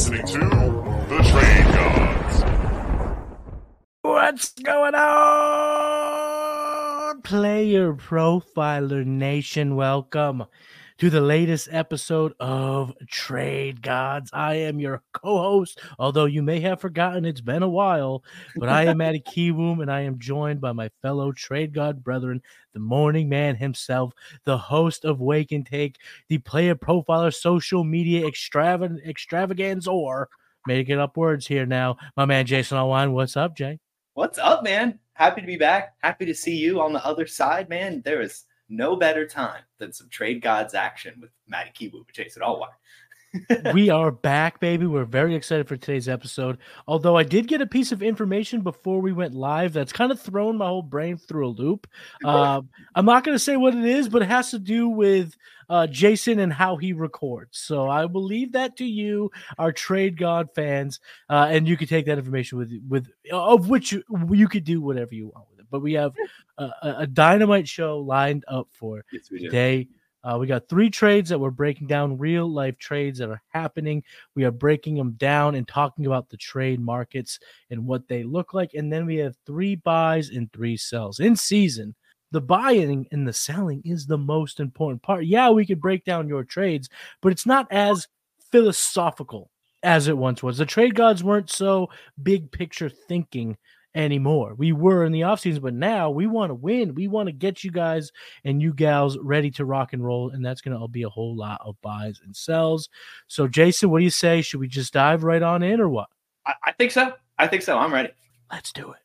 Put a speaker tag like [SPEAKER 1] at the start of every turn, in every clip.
[SPEAKER 1] Listening to The Trade Gods.
[SPEAKER 2] What's going on? Player Profiler Nation, welcome to the latest episode of Trade Gods. I am your co host, although you may have forgotten it's been a while, but I am Matty Kiwoom and I am joined by my fellow Trade God brethren, the morning man himself, the host of Wake and Take, the Player Profiler social media extravagant extravaganza, or making up words here now. My man Jason Allwine, what's up, Jay?
[SPEAKER 3] What's up, man? Happy to be back. Happy to see you on the other side, man. There is no better time than some trade gods action with Matty Kiwoom and Jason Allwine.
[SPEAKER 2] we are back, baby. We're very excited for today's episode. Although I did get a piece of information before we went live that's kind of thrown my whole brain through a loop. Uh, I'm not going to say what it is, but it has to do with uh, Jason and how he records. So I will leave that to you, our trade god fans, uh, and you can take that information with with of which you, you could do whatever you want with. But we have a, a dynamite show lined up for
[SPEAKER 3] Yes,
[SPEAKER 2] today. Uh, we got three trades that we're breaking down, real life trades that are happening. We are breaking them down and talking about the trade markets and what they look like. And then we have three buys and three sells in season. The buying and the selling is the most important part. Yeah, we could break down your trades, but it's not as philosophical as it once was. The trade gods weren't so big picture thinking anymore. We were in the off offseason, but now we want to win. We want to get you guys and you gals ready to rock and roll. And that's going to be a whole lot of buys and sells. So, Jason, what do you say? Should we just dive right on in or what?
[SPEAKER 3] I, I think so. I think so. I'm ready.
[SPEAKER 2] Let's do it.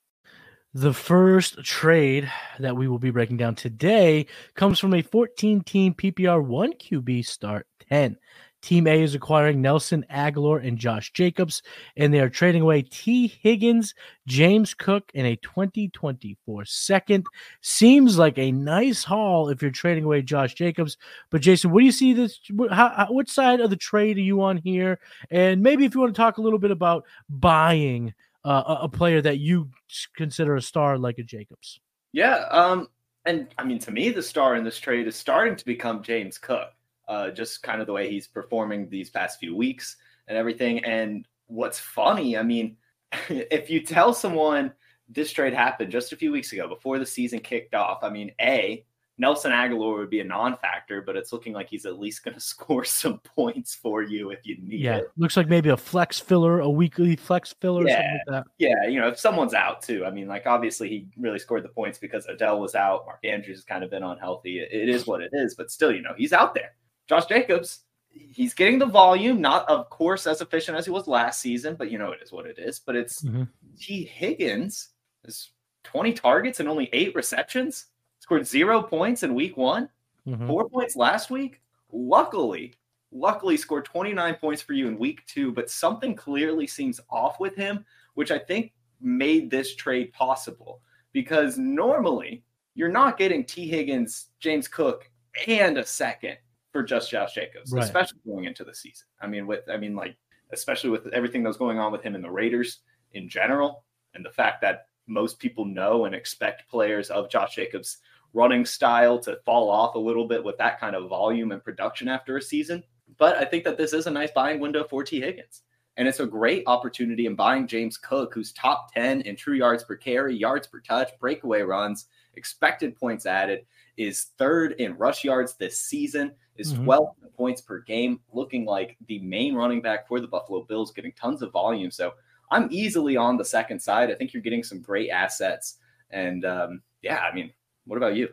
[SPEAKER 2] The first trade that we will be breaking down today comes from a 14 team PPR 1 QB start 10. Team A is acquiring Nelson Agholor and Josh Jacobs, and they are trading away Tee Higgins, James Cook, and a 2024 second. Seems like a nice haul if you're trading away Josh Jacobs. But Jason, what do you see this? How, what side of the trade are you on here? And maybe if you want to talk a little bit about buying uh, a, a player that you consider a star like a Jacobs.
[SPEAKER 3] Yeah. Um, and I mean, to me, the star in this trade is starting to become James Cook. Uh, just kind of the way he's performing these past few weeks and everything. And what's funny, I mean, if you tell someone this trade happened just a few weeks ago before the season kicked off, I mean, A, Nelson Agholor would be a non factor, but it's looking like he's at least going to score some points for you if you need
[SPEAKER 2] Yeah,
[SPEAKER 3] it.
[SPEAKER 2] looks like maybe a flex filler, a weekly flex filler, or something
[SPEAKER 3] Yeah.
[SPEAKER 2] like that.
[SPEAKER 3] Yeah, you know, if someone's out too, I mean, like obviously he really scored the points because Odell was out. Mark Andrews has kind of been unhealthy. It is what it is, but still, you know, he's out there. Josh Jacobs, he's getting the volume, not of course as efficient as he was last season, but you know, it is what it is. But it's
[SPEAKER 2] Mhm.
[SPEAKER 3] Tee Higgins is 20 targets and only eight receptions, scored zero points in week one
[SPEAKER 2] Mhm.
[SPEAKER 3] four points last week. Luckily, luckily scored 29 points for you in week two, but something clearly seems off with him, which I think made this trade possible because normally you're not getting Tee Higgins, James Cook, and a second for just Josh Jacobs,
[SPEAKER 2] Right.
[SPEAKER 3] especially going into the season. I mean, with I mean, like, especially with everything that was going on with him and the Raiders in general, and the fact that most people know and expect players of Josh Jacobs running style to fall off a little bit with that kind of volume and production after a season. But I think that this is a nice buying window for Tee Higgins. And it's a great opportunity in buying James Cook, who's top 10 in true yards per carry, yards per touch, breakaway runs, expected points added, is third in rush yards this season, is
[SPEAKER 2] Mhm.
[SPEAKER 3] 12 points per game, looking like the main running back for the Buffalo Bills, getting tons of volume. So I'm easily on the second side. I think you're getting some great assets. And um, yeah, I mean, what about you?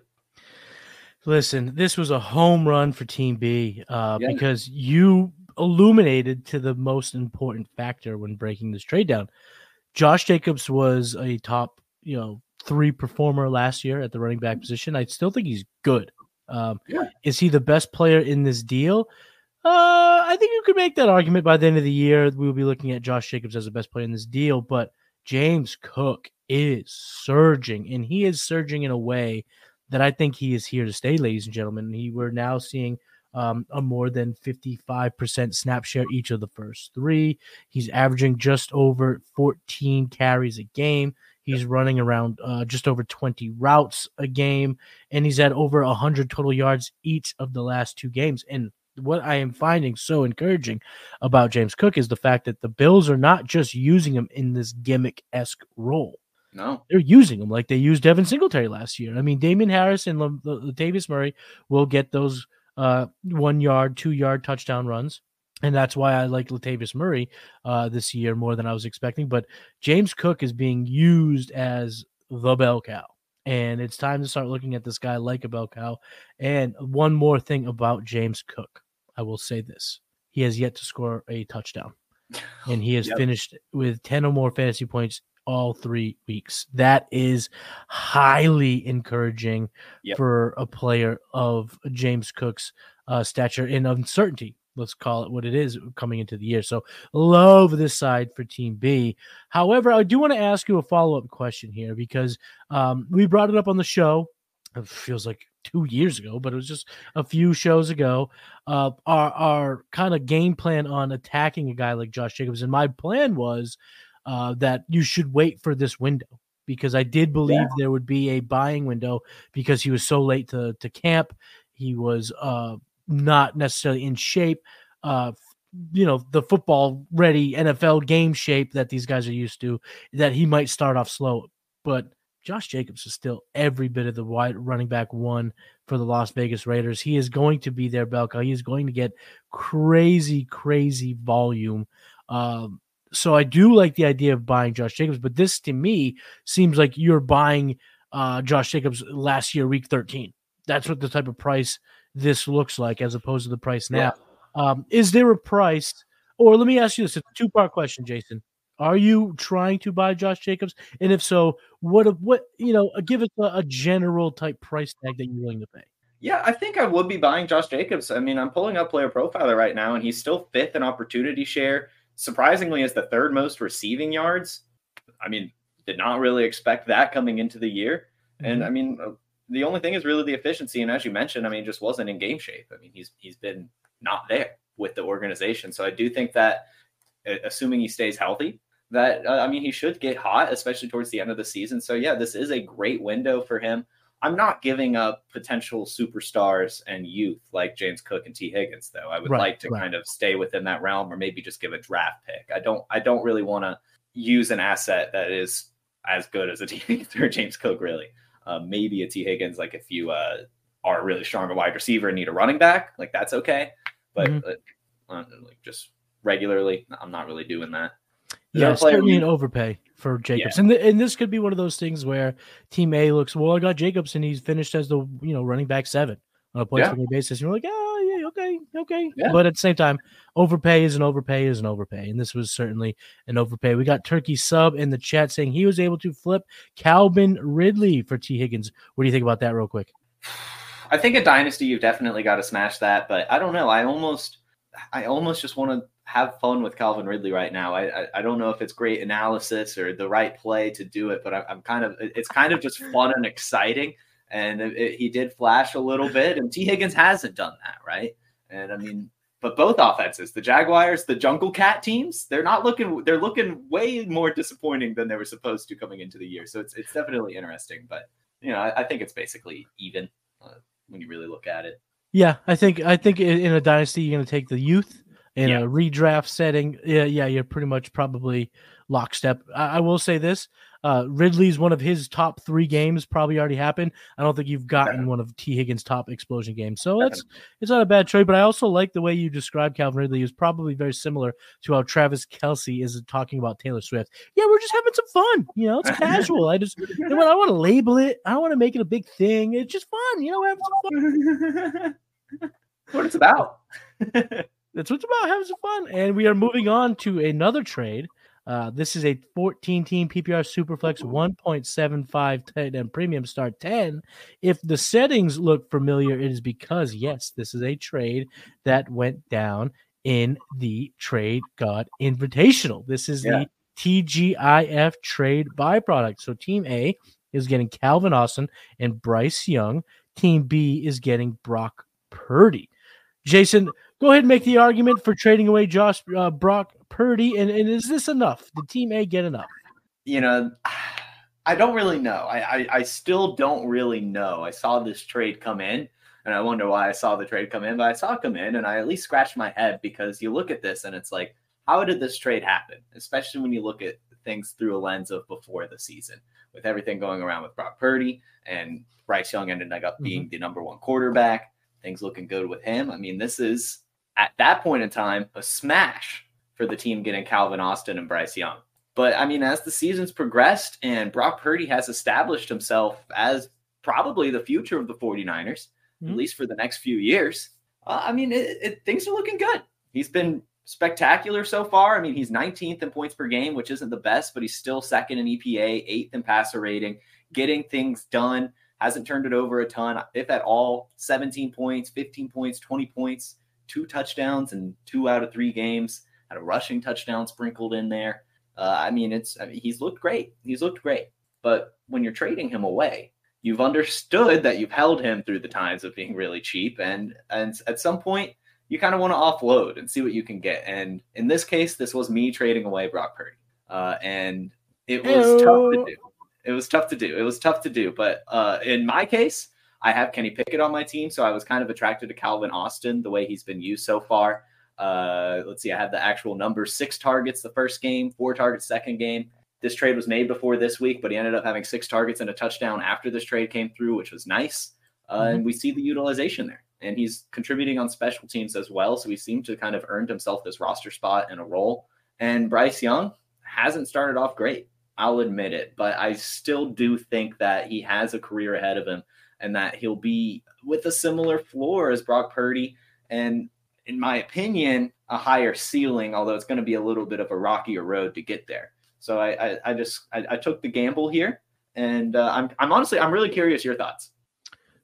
[SPEAKER 2] Listen, this was a home run for Team B uh,
[SPEAKER 3] Yeah.
[SPEAKER 2] because you illuminated to the most important factor when breaking this trade down. Josh Jacobs was a top, you know, three performer last year at the running back position. I still think he's good. Um,
[SPEAKER 3] Yeah.
[SPEAKER 2] Is he the best player in this deal? Uh, I think you could make that argument by the end of the year. We'll be looking at Josh Jacobs as the best player in this deal, but James Cook is surging, and he is surging in a way that I think he is here to stay, ladies and gentlemen. He we're now seeing um, a more than 55% snap share each of the first three. He's averaging just over 14 carries a game. He's running around uh, just over 20 routes a game, and he's at over 100 total yards each of the last two games. And what I am finding so encouraging about James Cook is the fact that the Bills are not just using him in this gimmick esque role
[SPEAKER 3] No.
[SPEAKER 2] they're using him like they used Devin Singletary last year. I mean, Damien Harris and Latavius Murray will get those uh, one yard, two yard touchdown runs. And that's why I like Latavius Murray uh, this year more than I was expecting. But James Cook is being used as the bell cow. And it's time to start looking at this guy like a bell cow. And one more thing about James Cook I will say this he has yet to score a touchdown and he has
[SPEAKER 3] Yep.
[SPEAKER 2] finished with 10 or more fantasy points all three weeks. That is highly encouraging
[SPEAKER 3] Yep.
[SPEAKER 2] for a player of James Cook's uh, stature and uncertainty. Let's call it what it is coming into the year. So, love this side for Team B. However, I do want to ask you a follow up question here because um, we brought it up on the show. It feels like two years ago, but it was just a few shows ago. Uh, our our kind of game plan on attacking a guy like Josh Jacobs, and my plan was uh, that you should wait for this window because I did believe
[SPEAKER 3] Yeah.
[SPEAKER 2] there would be a buying window because he was so late to to camp. He was uh, not necessarily in shape. Uh, you know the football ready NFL game shape that these guys are used to. That he might start off slow, but Josh Jacobs is still every bit of the wide running back one for the Las Vegas Raiders. He is going to be their bell. He is going to get crazy, crazy volume. Um, so I do like the idea of buying Josh Jacobs, but this to me seems like you're buying uh, Josh Jacobs last year, week 13. That's what the type of price this looks like as opposed to the price now. Um, is there a price, or let me ask you this: it's a two part question, Jason. Are you trying to buy Josh Jacobs? And if so, what what you know, give us a, a general type price tag that you're willing to pay.
[SPEAKER 3] Yeah, I think I would be buying Josh Jacobs. I mean, I'm pulling up player profiler right now, and he's still fifth in opportunity share. Surprisingly, is the third most receiving yards. I mean, did not really expect that coming into the year. And I mean, uh, the only thing is really the efficiency. And as you mentioned, I mean, just wasn't in game shape. I mean, he's he's been not there with the organization. So I do think that, uh, assuming he stays healthy, that uh, I mean, he should get hot, especially towards the end of the season. So yeah, this is a great window for him. I'm not giving up potential superstars and youth like James Cook and Tee Higgins, though. I would
[SPEAKER 2] Right,
[SPEAKER 3] like to
[SPEAKER 2] right.
[SPEAKER 3] kind of stay within that realm, or maybe just give a draft pick. I don't. I don't really want to use an asset that is as good as a Tee Higgins or James Cook. Really, uh, maybe a Tee Higgins. Like if you uh, are really strong a wide receiver and need a running back, like that's okay. But
[SPEAKER 2] Mhm.
[SPEAKER 3] uh, like just regularly, I'm not really doing that. Is
[SPEAKER 2] Yeah, certainly
[SPEAKER 3] you-
[SPEAKER 2] an overpay for Jacobs, and th- and this could be one of those things where Team A looks well. I got Jacobs, and he's finished as the you know running back seven on a points per game basis. And you're like, oh yeah, okay, okay.
[SPEAKER 3] Yeah.
[SPEAKER 2] But at the same time, overpay is an overpay is an overpay, and this was certainly an overpay. We got Turkey sub in the chat saying he was able to flip Calvin Ridley for Tee Higgins. What do you think about that, real quick?
[SPEAKER 3] I think a dynasty you've definitely got to smash that, but I don't know. I almost I almost just want to have fun with Calvin Ridley right now. I, I I don't know if it's great analysis or the right play to do it, but I, I'm kind of it's kind of just fun and exciting. And it, it- he did flash a little bit, and Tee Higgins hasn't done that, right? And I mean, but both offenses, the Jaguars, the Jungle Cat teams, they're not looking. They're looking way more disappointing than they were supposed to coming into the year. So it's it's definitely interesting, but you know, I, I think it's basically even uh, when you really look at it.
[SPEAKER 2] Yeah, I think I think in in a dynasty you're going to take the youth in
[SPEAKER 3] Yeah.
[SPEAKER 2] a redraft setting. Yeah, yeah, you're pretty much probably lockstep. I, I will say this: uh, Ridley's one of his top three games probably already happened. I don't think you've gotten one of Tee Higgins' top explosion games, so it's it's not a bad trade. But I also like the way you describe Calvin Ridley. Is probably very similar to how Travis Kelce is talking about Taylor Swift. Yeah, we're just having some fun. You know, it's casual. I just you know what I want to label it. I don't want to make it a big thing. It's just fun. You know, having some fun.
[SPEAKER 3] what it's about.
[SPEAKER 2] That's what's about having some fun. And we are moving on to another trade. Uh, this is a 14 team PPR Superflex 1.75 tight end premium start 10. If the settings look familiar, it is because, yes, this is a trade that went down in the Trade God Invitational. This is
[SPEAKER 3] Yeah.
[SPEAKER 2] the TGIF trade byproduct. So Team A is getting Calvin Austin and Bryce Young. Team B is getting Brock Purdy. Jason, go ahead and make the argument for trading away Josh uh, Brock Purdy. And, and is this enough? Did Team A get enough?
[SPEAKER 3] you know, I don't really know. I, I I still don't really know. I saw this trade come in, and I wonder why I saw the trade come in. But I saw it come in, and I at least scratched my head because you look at this and it's like, how did this trade happen? Especially when you look at things through a lens of before the season, with everything going around with Brock Purdy and Bryce Young ended up mm-hmm. being the number one quarterback. Things looking good with him. I mean, this is at that point in time a smash for the team getting Calvin Austin and Bryce Young. But I mean, as the season's progressed and Brock Purdy has established himself as probably the future of the 49ers,
[SPEAKER 2] Mhm.
[SPEAKER 3] at least for the next few years, uh, I mean, it, it, things are looking good. He's been spectacular so far. I mean, he's 19th in points per game, which isn't the best, but he's still second in EPA, eighth in passer rating, getting things done. Hasn't turned it over a ton, if at all. 17 points, 15 points, 20 points, two touchdowns in two out of three games. Had a rushing touchdown sprinkled in there. Uh, I mean, it's I mean, he's looked great. He's looked great. But when you're trading him away, you've understood that you've held him through the times of being really cheap, and and at some point you kind of want to offload and see what you can get. And in this case, this was me trading away Brock Purdy, uh, and it was tough to do. It was tough to do. It was tough to do. But uh, in my case, I have Kenny Pickett on my team, so I was kind of attracted to Calvin Austin the way he's been used so far. Uh, let's see, I have the actual number six targets the first game, four targets second game. This trade was made before this week, but he ended up having six targets and a touchdown after this trade came through, which was nice. Uh, And we see the utilization there. And he's contributing on special teams as well. So he seemed to kind of earned himself this roster spot and a role. And Bryce Young hasn't started off great. I'll admit it. But I still do think that he has a career ahead of him and that he'll be with a similar floor as Brock Purdy. And in my opinion, a higher ceiling, although it's going to be a little bit of a rockier road to get there. So I, I, I just I, I took the gamble here, and uh, I'm I'm honestly I'm really curious your thoughts.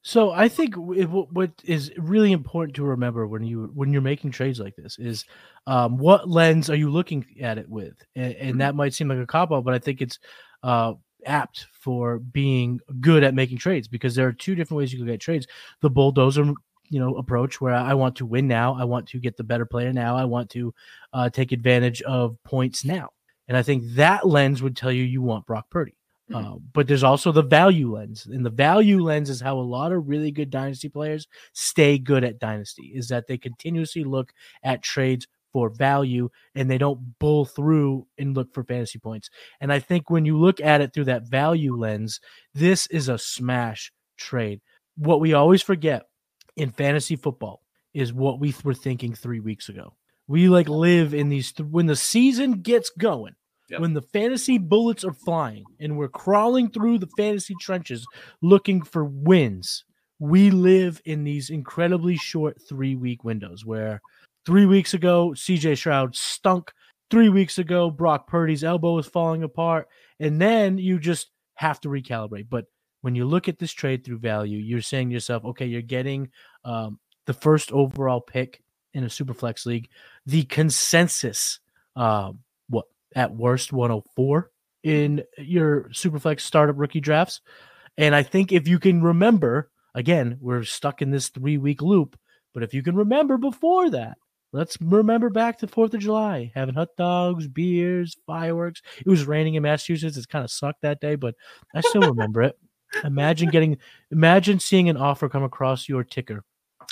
[SPEAKER 2] So I think it- what is really important to remember when you when you're making trades like this is um, what lens are you looking at it with, and, and that might seem like a cop out, but I think it's uh, apt for being good at making trades because there are two different ways you can get trades: the bulldozer, you know, approach where I want to win now, I want to get the better player now, I want to uh, take advantage of points now, and I think that lens would tell you you want Brock Purdy. Uh, but there's also the value lens, and the value lens is how a lot of really good dynasty players stay good at dynasty. Is that they continuously look at trades for value and they don't bull through and look for fantasy points. And I think when you look at it through that value lens, this is a smash trade. What we always forget in fantasy football is what we were thinking three weeks ago. We like live in these th- when the season gets going
[SPEAKER 3] Yep.
[SPEAKER 2] when the fantasy bullets are flying and we're crawling through the fantasy trenches looking for wins, we live in these incredibly short three week windows where three weeks ago, CJ Stroud stunk. Three weeks ago, Brock Purdy's elbow was falling apart. And then you just have to recalibrate. But when you look at this trade through value, you're saying to yourself, okay, you're getting um, the first overall pick in a super flex league, the consensus, um, what at worst 104 in your superflex startup rookie drafts. And I think if you can remember, again, we're stuck in this three week loop, but if you can remember before that, let's remember back to 4th of July, having hot dogs, beers, fireworks. It was raining in Massachusetts. It kind of sucked that day, but I still remember it. Imagine getting, imagine seeing an offer come across your ticker.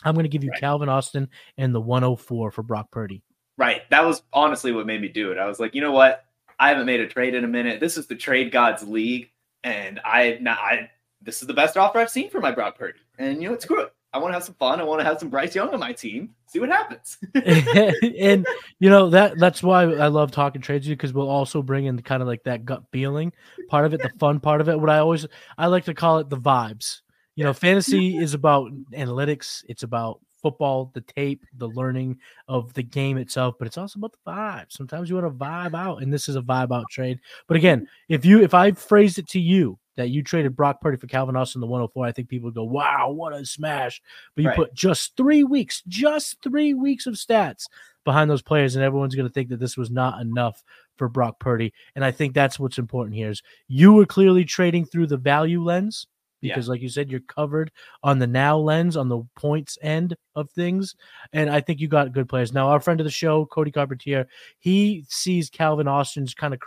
[SPEAKER 2] I'm going to give you
[SPEAKER 3] Right.
[SPEAKER 2] Calvin Austin and the 104 for Brock Purdy.
[SPEAKER 3] Right. That was honestly what made me do it. I was like, you know what? I haven't made a trade in a minute. This is the Trade Gods League, and I now I this is the best offer I've seen for my Brock Purdy. And you know what? Screw it. I want to have some fun. I want to have some Bryce Young on my team. See what happens.
[SPEAKER 2] and you know that that's why I love talking trades with you because we'll also bring in the kind of like that gut feeling part of it, the fun part of it. What I always I like to call it the vibes. You know, fantasy is about analytics. It's about football, the tape, the learning of the game itself, but it's also about the vibe. Sometimes you want to vibe out, and this is a vibe out trade. But again, if you if I phrased it to you that you traded Brock Purdy for Calvin Austin in the 104, I think people would go, "Wow, what a smash!" But you
[SPEAKER 3] Right.
[SPEAKER 2] put just three weeks, just three weeks of stats behind those players, and everyone's going to think that this was not enough for Brock Purdy. And I think that's what's important here is you were clearly trading through the value lens
[SPEAKER 3] Yeah.
[SPEAKER 2] because, like you said, you're covered on the now lens on the points end of things. And I think you got good players. Now, our friend of the show, Cody Carpentier, he sees Calvin Austin's kind of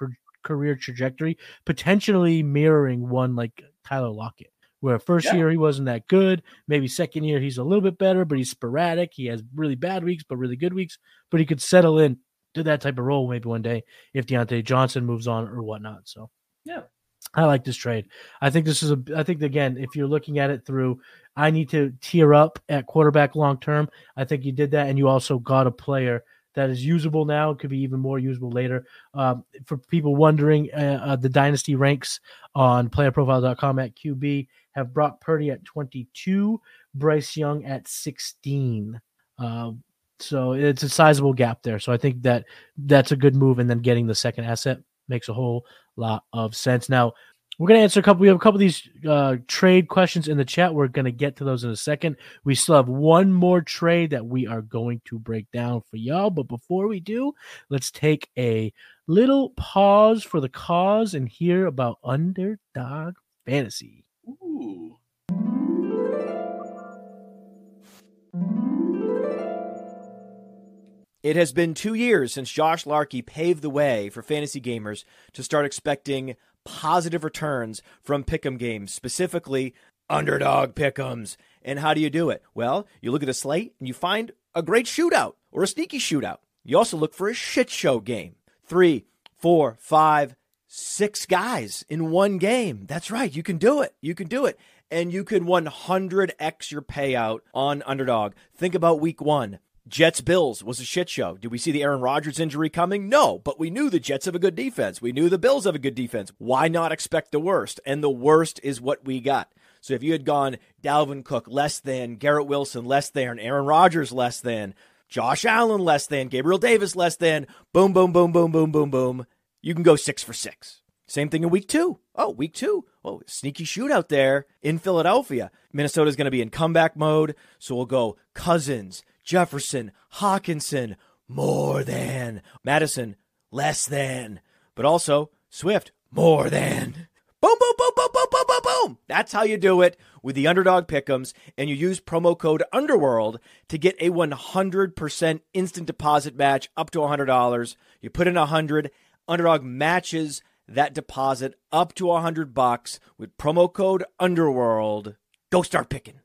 [SPEAKER 2] career trajectory potentially mirroring one like Tyler Lockett. Where first
[SPEAKER 3] Yeah.
[SPEAKER 2] year he wasn't that good, maybe second year he's a little bit better, but he's sporadic. He has really bad weeks, but really good weeks. But he could settle in to that type of role maybe one day if Diontae Johnson moves on or whatnot. So
[SPEAKER 3] Yeah.
[SPEAKER 2] I like this trade. I think this is a I think again, if you're looking at it through I need to tear up at quarterback long term, I think you did that and you also got a player that is usable now, It could be even more usable later. Um, for people wondering, uh, uh, the dynasty ranks on playerprofiler.com at QB have Brock Purdy at 22, Bryce Young at 16. Um, so it's a sizable gap there. So I think that that's a good move. And then getting the second asset makes a whole lot of sense. Now, we're to answer a couple. We have a couple of these uh, trade questions in the chat. We're to get to those in a second. We still have one more trade that we are going to break down for y'all. But before we do, let's take a little pause for the cause and hear about underdog fantasy.
[SPEAKER 4] It has been two years since Josh Larkey paved the way for fantasy gamers to start expecting positive returns from pick'em games, specifically underdog pick'ems. And how do you do it? Well, you look at the slate and you find a great shootout or a sneaky shootout. You also look for a shit show game. Three, four, five, six guys in one game. That's right. You can do it. You can do it. And you can 100x your payout on underdog. Think about week one. Jets Bills was a shit show. Did we see the Aaron Rodgers injury coming? No, but we knew the Jets have a good defense. We knew the Bills have a good defense. Why not expect the worst? And the worst is what we got. So if you had gone Dalvin Cook less than, Garrett Wilson less than, Aaron Rodgers less than, Josh Allen less than, Gabriel Davis less than, boom, boom, boom, boom, boom, boom, boom, you can go six for six. Same thing in week two. Oh, week two. Oh, sneaky shootout there in Philadelphia. Minnesota's going to be in comeback mode. So we'll go Cousins, Jefferson, Hockenson, more than. Madison, less than. But also Swift, more than. Boom, boom, boom, boom, boom, boom, boom, boom. That's how you do it with the underdog pick'ems, and you use promo code Underworld to get a 100% instant deposit match up to $100. You put in 100, underdog matches that deposit up to 100 bucks with promo code Underworld. Go start picking.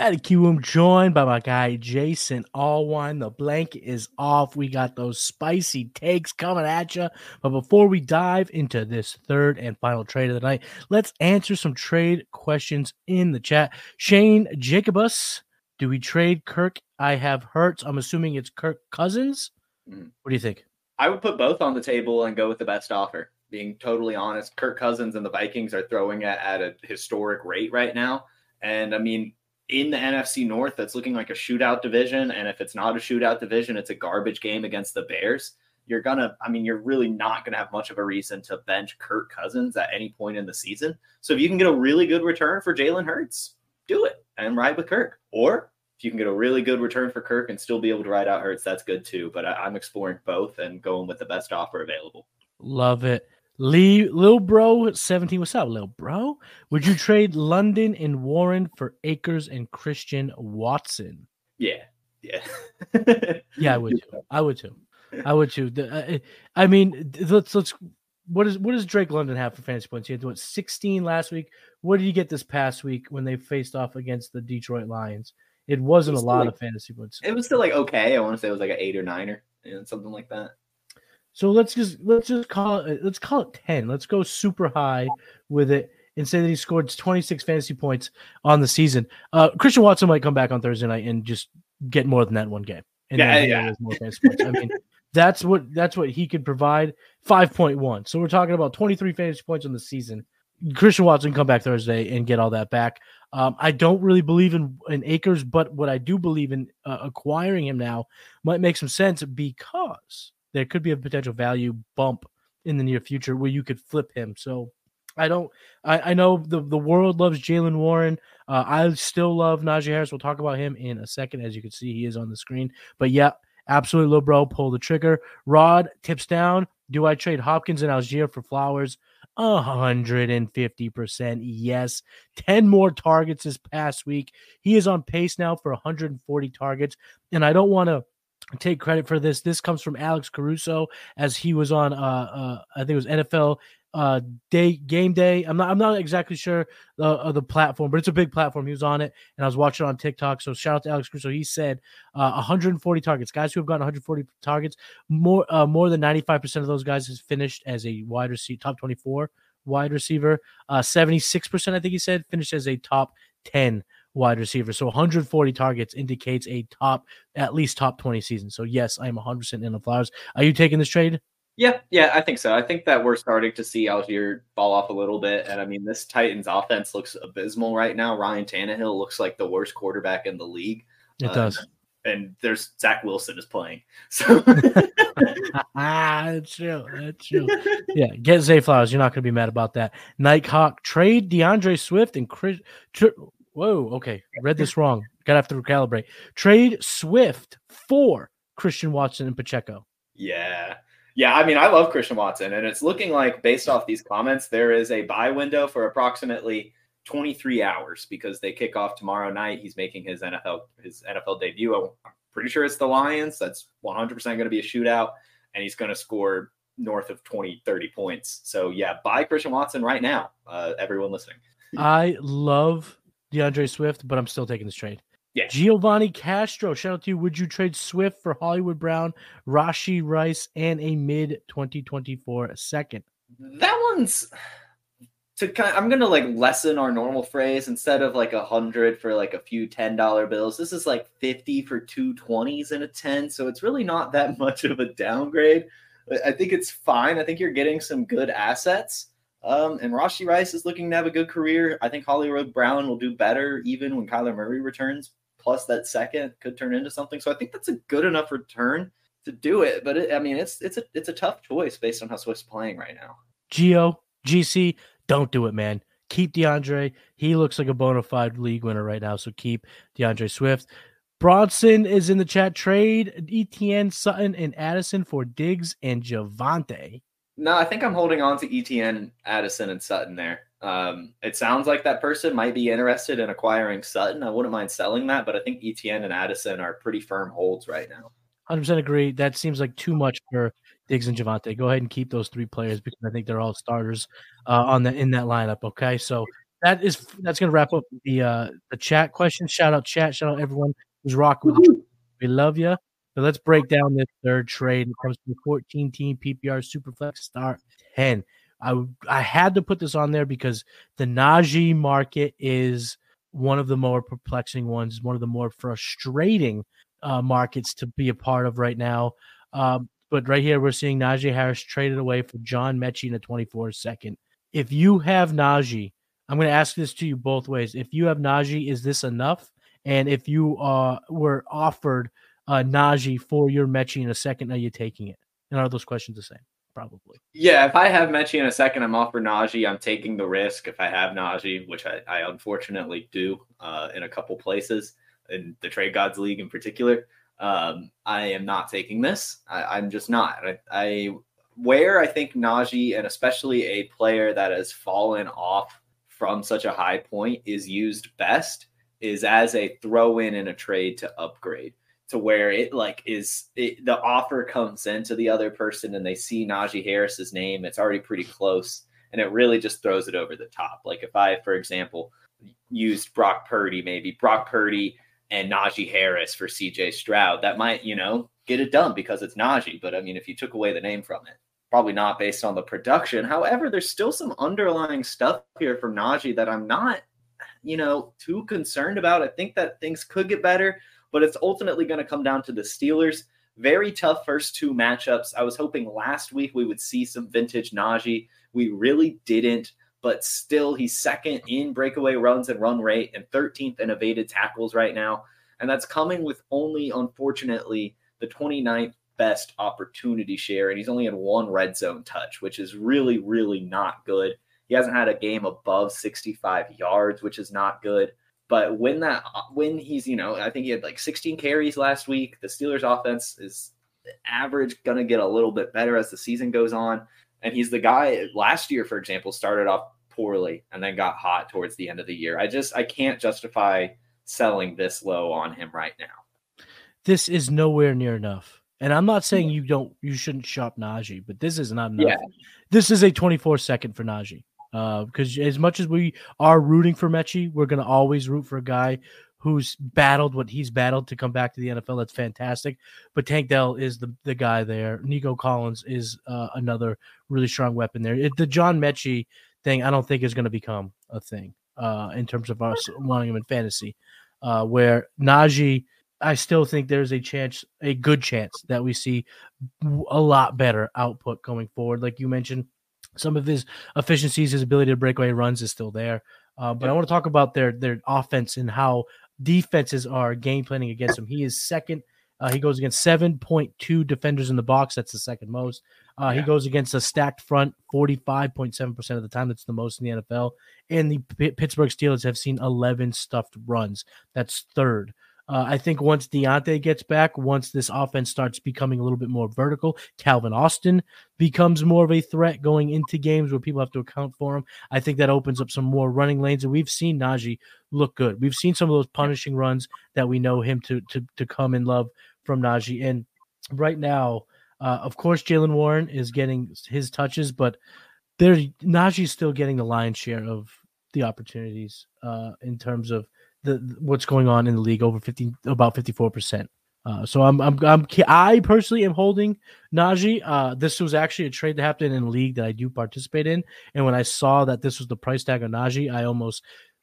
[SPEAKER 2] Matty Kiwoom joined by my guy Jason Allwine. The blanket is off. We got those spicy takes coming at you. But before we dive into this third and final trade of the night, let's answer some trade questions in the chat. Shane Jacobus, do we trade Kirk? I have Hurts. I'm assuming it's Kirk Cousins.
[SPEAKER 3] Mhm.
[SPEAKER 2] What do you think?
[SPEAKER 3] I would put both on the table and go with the best offer. Being totally honest, Kirk Cousins and the Vikings are throwing at a historic rate right now. And I mean, in the NFC North, that's looking like a shootout division. And if it's not a shootout division, it's a garbage game against the Bears. You're gonna, I mean, you're really not gonna have much of a reason to bench Kirk Cousins at any point in the season. So if you can get a really good return for Jalen Hurts, do it and ride with Kirk. Or if you can get a really good return for Kirk and still be able to ride out Hurts, that's good too. But I, I'm exploring both and going with the best offer available.
[SPEAKER 2] Love it. Lee, Lil Bro 17. What's up, Lil Bro? Would you trade London and Warren for Akers and Christian Watson?
[SPEAKER 3] Yeah, yeah,
[SPEAKER 2] Yeah, I would too. I would too. I would too. The- uh, I mean, let's let's. What is what does Drake London have for fantasy points? He had what 16 last week. What did he get this past week when they faced off against the Detroit Lions? It wasn't a
[SPEAKER 3] It was
[SPEAKER 2] lot
[SPEAKER 3] like-
[SPEAKER 2] of fantasy points.
[SPEAKER 3] It was still like okay. I want to say it was like an eight or niner and something like that.
[SPEAKER 2] So let's just let's just call it let's call it 10. Let's go super high with it and say that he scored 26 fantasy points on the season. Uh Christian Watson might come back on Thursday night and just get more than that one game. And
[SPEAKER 3] Yeah, yeah.
[SPEAKER 2] more fantasy points. I mean, that's what that's what he could provide. 5.1. So we're talking about 23 fantasy points on the season. Christian Watson come back Thursday and get all that back. Um, I don't really believe in, in Akers, but what I do believe in uh, acquiring him now might make some sense because there could be a potential value bump in the near future where you could flip him. So I don't. I, I know the the world loves Jaylen Warren. Uh, I still love Najee Harris. We'll talk about him in a second. As you can see, he is on the screen. But yeah, absolutely, low bro. Pull the trigger. Rod tips down. Do I trade Hopkins and Allgeier for Flowers? 150% yes. 10 more targets this past week. He is on pace now for 140 targets. And I don't want to take credit for this. This comes from Alex Caruso as he was on uh, uh I think it was NFL uh day game day. I'm not i'm not exactly sure the uh, the platform but it's a big platform. He was on it and i was watching on tiktok. So shout out to alex Caruso. he said uh 140 targets. Guys who have gotten 140 targets more uh more than 95 percent of those guys has finished as a wide receiver top 24 wide receiver. Uh 76 percent i think he said finished as a top 10 wide receiver. So 140 targets indicates a top, at least top 20 season. So yes, I am 100% in the Flowers. Are you taking this trade?
[SPEAKER 3] Yeah, yeah, I think so. I think that we're starting to see Allgeier fall off a little bit. And I mean, this Titans offense looks abysmal right now. Ryan Tannehill looks like the worst quarterback in the league.
[SPEAKER 2] It uh, does.
[SPEAKER 3] And there's Zach Wilson is playing. So
[SPEAKER 2] ah, that's true. That's true. Yeah, get Zay Flowers. You're not going to be mad about that. Nighthawk trade D'Andre Swift and Chris. Whoa, okay. Read this wrong. Gotta have to recalibrate. Trade Swift for Christian Watson and Pacheco.
[SPEAKER 3] Yeah. Yeah, I mean, I love Christian Watson, and it's looking like, based off these comments, there is a buy window for approximately 23 hours because they kick off tomorrow night. He's making his NFL his NFL debut. I'm pretty sure it's the Lions. That's 100% going to be a shootout, and he's going to score north of 20, 30 points. So yeah, buy Christian Watson right now. Uh, everyone listening.
[SPEAKER 2] I love D'Andre Swift, but I'm still taking this trade.
[SPEAKER 3] Yeah.
[SPEAKER 2] Giovanni Castro, shout out to you. Would you trade Swift for Hollywood Brown, Rashee Rice, and a mid 2024 second?
[SPEAKER 3] That one's to kind of, I'm gonna like lessen our normal phrase instead of like a hundred for like a few ten dollar bills. This is like 50 for two twenties and a 10. So it's really not that much of a downgrade. I think it's fine. I think you're getting some good assets. Um, and Rashee Rice is looking to have a good career. I think Hollywood Brown will do better even when Kyler Murray returns. Plus, that second could turn into something. So I think that's a good enough return to do it. But it, I mean, it's it's a it's a tough choice based on how Swift's playing right now.
[SPEAKER 2] Geo GC, don't do it, man. Keep D'Andre. He looks like a bona fide league winner right now. So keep D'Andre Swift. Bronson is in the chat. Trade ETN, Sutton, and Addison for Diggs and Javonte.
[SPEAKER 3] No, I think I'm holding on to ETN, Addison, and Sutton there. Um, it sounds like that person might be interested in acquiring Sutton. I wouldn't mind selling that, but I think ETN and Addison are pretty firm holds right now.
[SPEAKER 2] 100% agree. That seems like too much for Diggs and Javonte. Go ahead and keep those three players because I think they're all starters uh, on the in that lineup. Okay, so that is that's gonna wrap up the uh, the chat questions. Shout out chat. Shout out everyone who's rocking with. We love you. Let's break down this third trade. It comes from 14 team PPR Superflex Start 10. I I had to put this on there because the Najee market is one of the more perplexing ones, one of the more frustrating uh, markets to be a part of right now. Um, but right here, we're seeing Najee Harris traded away for John Metchie in a 24 second. If you have Najee, I'm going to ask this to you both ways. If you have Najee, is this enough? And if you uh, were offered uh, Najee for your Metchie in a second? Are you taking it? And are those questions the same? Probably.
[SPEAKER 3] Yeah, if I have Metchie in a second, I'm off for Najee. I'm taking the risk if I have Najee, which I, I unfortunately do uh, in a couple places in the Trade Gods League in particular. Um, I am not taking this. I, am just not. I, I where I think Najee and especially a player that has fallen off from such a high point is used best is as a throw in in a trade to upgrade to where it like is it, the offer comes into the other person and they see Najee Harris's name, it's already pretty close, and it really just throws it over the top. Like if I, for example, used Brock Purdy, maybe Brock Purdy and Najee Harris for CJ Stroud, that might you know get it done because it's Najee. But I mean, if you took away the name from it, probably not based on the production. However, there's still some underlying stuff here from Najee that I'm not, you know, too concerned about. I think that things could get better but it's ultimately going to come down to the Steelers. Very tough first two matchups. I was hoping last week we would see some vintage Najee. We really didn't. but still he's second in breakaway runs and run rate and 13th in evaded tackles right now. And that's coming with only, unfortunately, the 29th best opportunity share. And he's only had one red zone touch, which is really, really not good. He hasn't had a game above 65 yards, which is not good. But when that when he's, you know, I think he had like 16 carries last week. The Steelers offense is average gonna get a little bit better as the season goes on. And he's the guy last year, for example, started off poorly and then got hot towards the end of the year. I just I can't justify selling this low on him right now.
[SPEAKER 2] This is nowhere near enough. And I'm not saying you don't you shouldn't shop Najee, but this is not enough. Yeah. This is a 24 second for Najee. Uh, because as much as we are rooting for Metchie, we're gonna always root for a guy who's battled what he's battled to come back to the NFL. That's fantastic. But Tank Dell is the, the guy there. Nico Collins is uh, another really strong weapon there. It, the John Metchie thing, I don't think is going to become a thing uh, in terms of us wanting him in fantasy. Uh, where Najee, I still think there's a chance, a good chance that we see a lot better output going forward. Like you mentioned, some of his efficiencies, his ability to break away runs is still there. Uh, but I want to talk about their their offense and how defenses are game planning against him. He is second. Uh, he goes against 7.2 defenders in the box. That's the second most. Uh, yeah. He goes against a stacked front 45.7% of the time. That's the most in the NFL. And the P- Pittsburgh Steelers have seen 11 stuffed runs. That's third. Uh, I think once Diontae gets back, once this offense starts becoming a little bit more vertical, Calvin Austin becomes more of a threat going into games where people have to account for him. I think that opens up some more running lanes, and we've seen Najee look good. We've seen some of those punishing runs that we know him to to to come in love from Najee. And right now, uh, of course, Jaylen Warren is getting his touches, but there Najee's still getting the lion's share of the opportunities uh, in terms of the what's going on in the league over 50 about 54%. Uh, so I'm, I'm I'm I personally am holding Najee. Uh, this was actually a trade that happened in a league that I do participate in, and when I saw that this was the price tag on Najee, I almost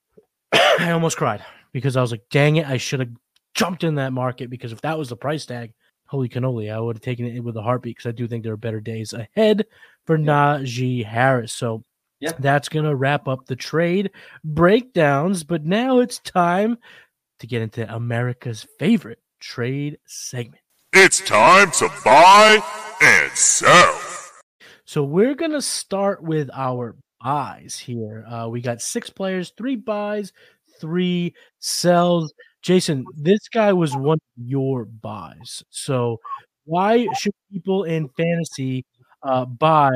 [SPEAKER 2] I almost cried because I was like, "Dang it! I should have jumped in that market because if that was the price tag, holy cannoli, I would have taken it with a heartbeat because I do think there are better days ahead for Najee Harris." So yeah. That's going to wrap up the trade breakdowns. But now it's time to get into America's favorite trade segment.
[SPEAKER 1] It's time to buy and sell.
[SPEAKER 2] So we're going to start with our buys here. Uh, we got six players, three buys, three sells. Jason, this guy was one of your buys. So why should people in fantasy uh, buy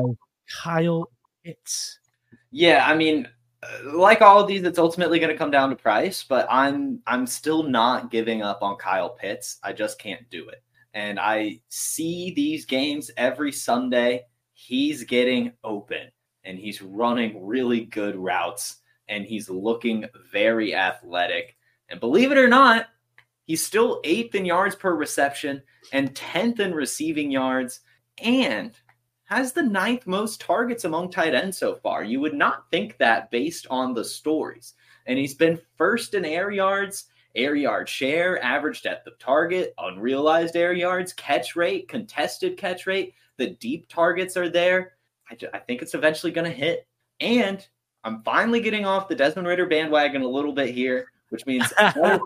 [SPEAKER 2] Kyle Pitts?
[SPEAKER 3] Yeah, I mean, uh, like all of these, it's ultimately going to come down to price, but I'm I'm still not giving up on Kyle Pitts. I just can't do it. And I see these games every Sunday. He's getting open and he's running really good routes and he's looking very athletic. And believe it or not, he's still eighth in yards per reception and 10th in receiving yards. And has the ninth most targets among tight ends so far. You would not think that based on the stories. And he's been first in air yards, air yard share, average depth of target, unrealized air yards, catch rate, contested catch rate. The deep targets are there. I, I think it's eventually going to hit. And I'm finally getting off the Desmond Ridder bandwagon a little bit here, which means.
[SPEAKER 2] and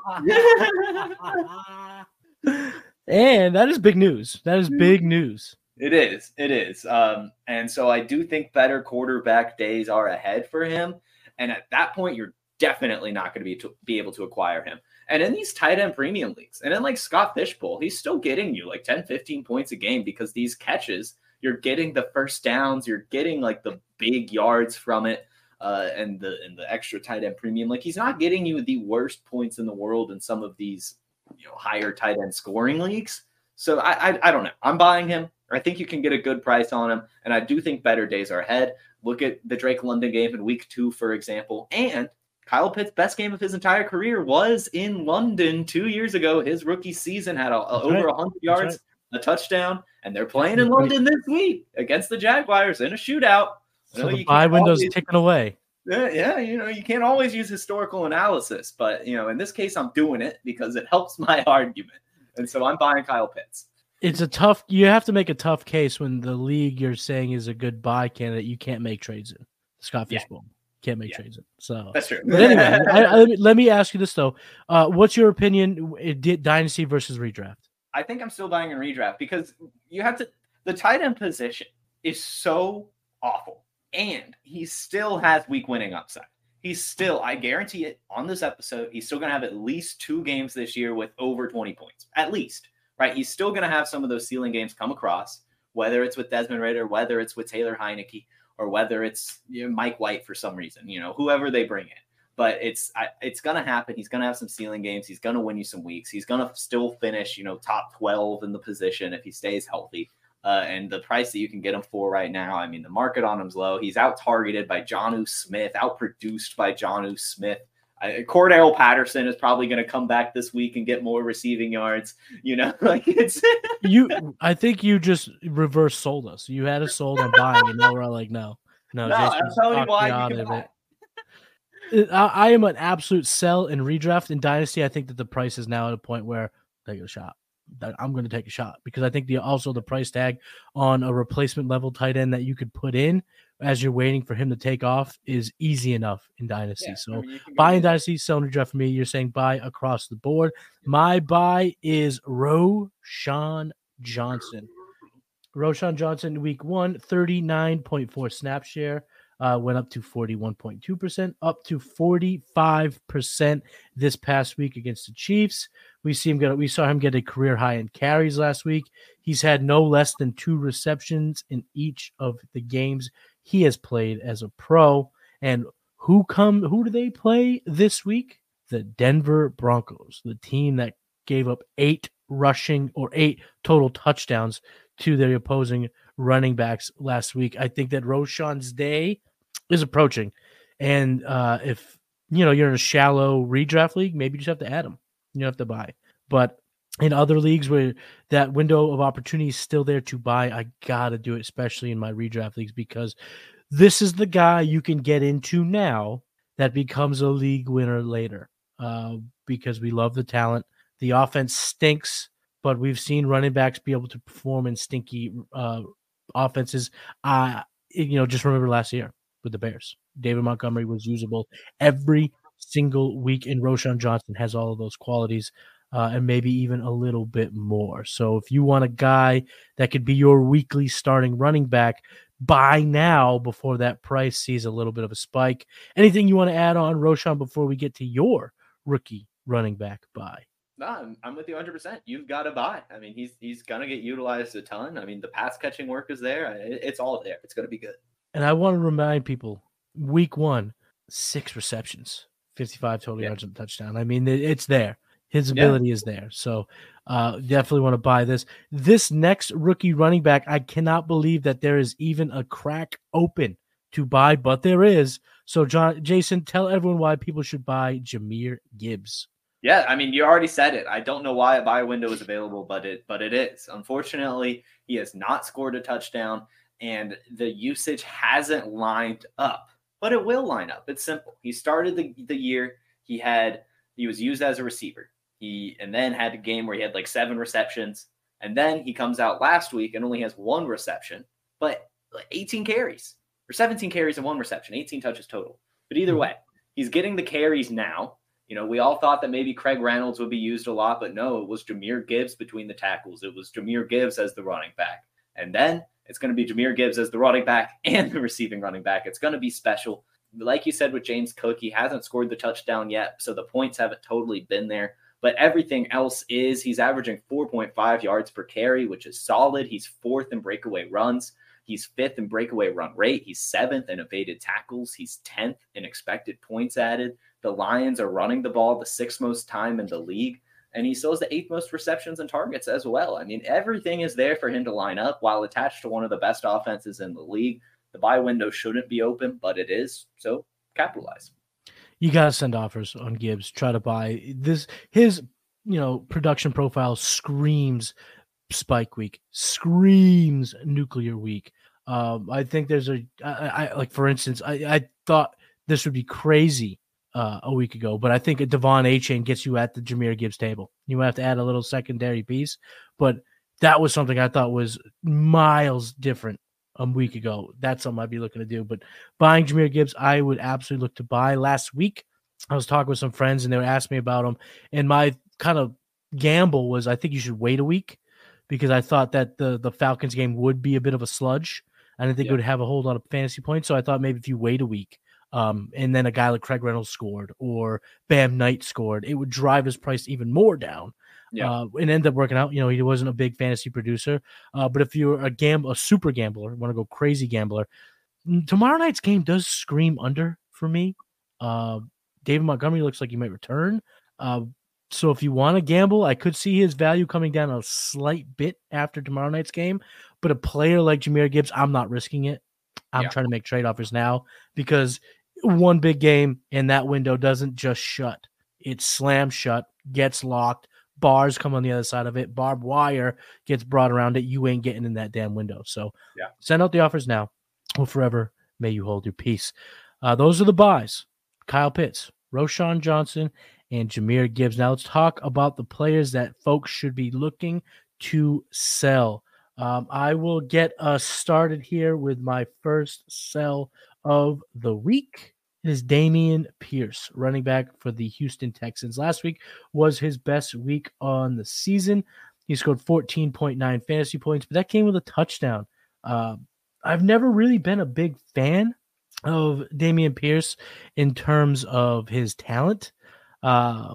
[SPEAKER 2] that is big news. That is big news.
[SPEAKER 3] It is. It is. Um, and so I do think better quarterback days are ahead for him. And at that point, you're definitely not going to be be able to acquire him. And in these tight end premium leagues, and in like Scott Fishbowl, he's still getting you like 10, 15 points a game because these catches, you're getting the first downs, you're getting like the big yards from it, uh, and the and the extra tight end premium. Like he's not getting you the worst points in the world in some of these, you know, higher tight end scoring leagues. So I, I, I don't know. I'm buying him. I think you can get a good price on him, and I do think better days are ahead. Look at the Drake London game in Week Two, for example, and Kyle Pitt's best game of his entire career was in London two years ago. His rookie season had a, a over right. 100 yards, right. a touchdown, and they're playing in London this week against the Jaguars in a shootout.
[SPEAKER 2] So the buy window's always, ticking away.
[SPEAKER 3] Yeah, yeah, you know, you can't always use historical analysis, but you know, in this case, I'm doing it because it helps my argument, and so I'm buying Kyle Pitts
[SPEAKER 2] it's a tough. You have to make a tough case when the league you're saying is a good buy candidate. You can't make trades in Scott Fishbowl. can't make
[SPEAKER 3] Yeah.
[SPEAKER 2] trades. In. So
[SPEAKER 3] That's true.
[SPEAKER 2] But anyway, I, I, let me ask you this though: uh, What's your opinion? Did dynasty versus redraft.
[SPEAKER 3] I think I'm still buying in redraft because you have to. The tight end position is so awful, and he still has week winning upside. He's still, I guarantee it, on this episode, he's still going to have at least two games this year with over 20 points, at least. Right? He's still going to have some of those ceiling games come across, whether it's with Desmond Ridder, whether it's with Taylor Heinicke, or whether it's you know, Mike White for some reason. You know, whoever they bring in but it's I, it's gonna happen. He's gonna have some ceiling games. He's gonna win you some weeks. He's gonna still finish, you know, top twelve in the position if he stays healthy. Uh, and the price that you can get him for right now, I mean, the market on him's low. He's out targeted by Jonnu Smith, out produced by Jonnu Smith. I, Cordarrelle Patterson is probably going to come back this week and get more receiving yards. You know, like it's
[SPEAKER 2] You, I think you just reverse sold us. You had us sold on buying, and now we're all like, no, no.
[SPEAKER 3] no. I'm telling you why you can buy.
[SPEAKER 2] it. I, I am an absolute sell in redraft in dynasty. I think that the price is now at a point where take a shot. I'm going to take a shot because I think the also the price tag on a replacement level tight end that you could put in as you're waiting for him to take off is easy enough in dynasty.
[SPEAKER 3] Yeah,
[SPEAKER 2] so
[SPEAKER 3] I mean, you
[SPEAKER 2] buy in dynasty, sell in redraft for me. You're saying buy across the board. My buy is Roschon Johnson. Roschon Johnson, week one, 39.4 snap share, uh, went up to 41.2%, up to 45% this past week against the Chiefs. We see him get we saw him get a career high in carries last week. He's had no less than two receptions in each of the games he has played as a pro. And who come who do they play this week? The Denver Broncos, the team that gave up eight rushing or eight total touchdowns to their opposing running backs last week. I think that Roschon's day is approaching. And uh, if you know you're in a shallow redraft league, maybe you just have to add him. You have to buy. But in other leagues where that window of opportunity is still there to buy, I gotta do it, especially in my redraft leagues, because this is the guy you can get into now that becomes a league winner later. Uh, because we love the talent. The offense stinks, but we've seen running backs be able to perform in stinky uh, offenses. Uh, you know, just remember last year with the Bears. David Montgomery was usable every single week, and Roschon Johnson has all of those qualities. Uh, and maybe even a little bit more. So, if you want a guy that could be your weekly starting running back, buy now before that price sees a little bit of a spike. Anything you want to add on Roschon before we get to your rookie running back buy?
[SPEAKER 3] No, I'm, I'm with you 100. percent You've got to buy. I mean, he's he's gonna get utilized a ton. I mean, the pass catching work is there. It- it's all there. It's gonna be good.
[SPEAKER 2] And I want to remind people week one, six receptions, 55 total
[SPEAKER 3] Yeah.
[SPEAKER 2] yards and touchdown. I mean, it- it's there. His
[SPEAKER 3] Yeah.
[SPEAKER 2] ability is there. So uh, definitely want to buy this. This next rookie running back, I cannot believe that there is even a crack open to buy, but there is. So, John, Jason, tell everyone why people should buy Jahmyr Gibbs.
[SPEAKER 3] Yeah, I mean, you already said it. I don't know why a buy window is available, but it but it is. Unfortunately, he has not scored a touchdown, and the usage hasn't lined up. But it will line up. It's simple. He started the, the year. He had he was used as a receiver. He and then had a game where he had like seven receptions, and then he comes out last week and only has one reception, but 18 carries or 17 carries and one reception, 18 touches total. But either hmm. way, he's getting the carries now. You know, we all thought that maybe Craig Reynolds would be used a lot, but no, it was Jahmyr Gibbs between the tackles. It was Jahmyr Gibbs as the running back. And then it's going to be Jahmyr Gibbs as the running back and the receiving running back. It's going to be special. Like you said with James Cook, he hasn't scored the touchdown yet, so the points haven't totally been there. But everything else is he's averaging 4.5 yards per carry, which is solid. He's fourth in breakaway runs. He's fifth in breakaway run rate. He's seventh in evaded tackles. He's 10th in expected points added. The Lions are running the ball the sixth most time in the league. And he still has the eighth most receptions and targets as well. I mean, everything is there for him to line up while attached to one of the best offenses in the league. The buy window shouldn't be open, but it is. So capitalize.
[SPEAKER 2] You got to send offers on Gibbs. Try to buy this. His you know production profile screams spike week, screams nuclear week. Um, I think there's a I, I like for instance, I, I thought this would be crazy uh, a week ago, but I think a De'Von Achane gets you at the Jahmyr Gibbs table. You might have to add a little secondary piece, but that was something I thought was miles different a week ago. That's something I'd be looking to do. But buying Jahmyr Gibbs, I would absolutely look to buy. Last week, I was talking with some friends and they were asking me about him. And my kind of gamble was I think you should wait a week because I thought that the the Falcons game would be a bit of a sludge. I didn't think
[SPEAKER 3] Yeah.
[SPEAKER 2] it would have a whole lot of fantasy points. So I thought maybe if you wait a week, um, and then a guy like Craig Reynolds scored or Bam Knight scored, it would drive his price even more down.
[SPEAKER 3] Yeah.
[SPEAKER 2] Uh, and ended up working out. You know, he wasn't a big fantasy producer. Uh, but if you're a gamble, a super gambler, want to go crazy gambler, tomorrow night's game does scream under for me. Uh, David Montgomery looks like he might return. Uh, so if you want to gamble, I could see his value coming down a slight bit after tomorrow night's game. But a player like Jahmyr Gibbs, I'm not risking it. I'm
[SPEAKER 3] Yeah.
[SPEAKER 2] trying to make trade offers now because one big game and that window doesn't just shut. It slams shut, gets locked, bars come on the other side of it, barbed wire gets brought around it. You ain't getting in that damn window. So
[SPEAKER 3] Yeah.
[SPEAKER 2] send out the offers now. Well, forever may you hold your peace. Uh, those are the buys. Kyle Pitts, Roschon Johnson, and Jahmyr Gibbs. Now let's talk about the players that folks should be looking to sell. Um, I will get us started here with my first sell of the week. It is Dameon Pierce, running back for the Houston Texans. Last week was his best week on the season. He scored 14.9 fantasy points, but that came with a touchdown. Uh, I've never really been a big fan of Dameon Pierce in terms of his talent. Uh,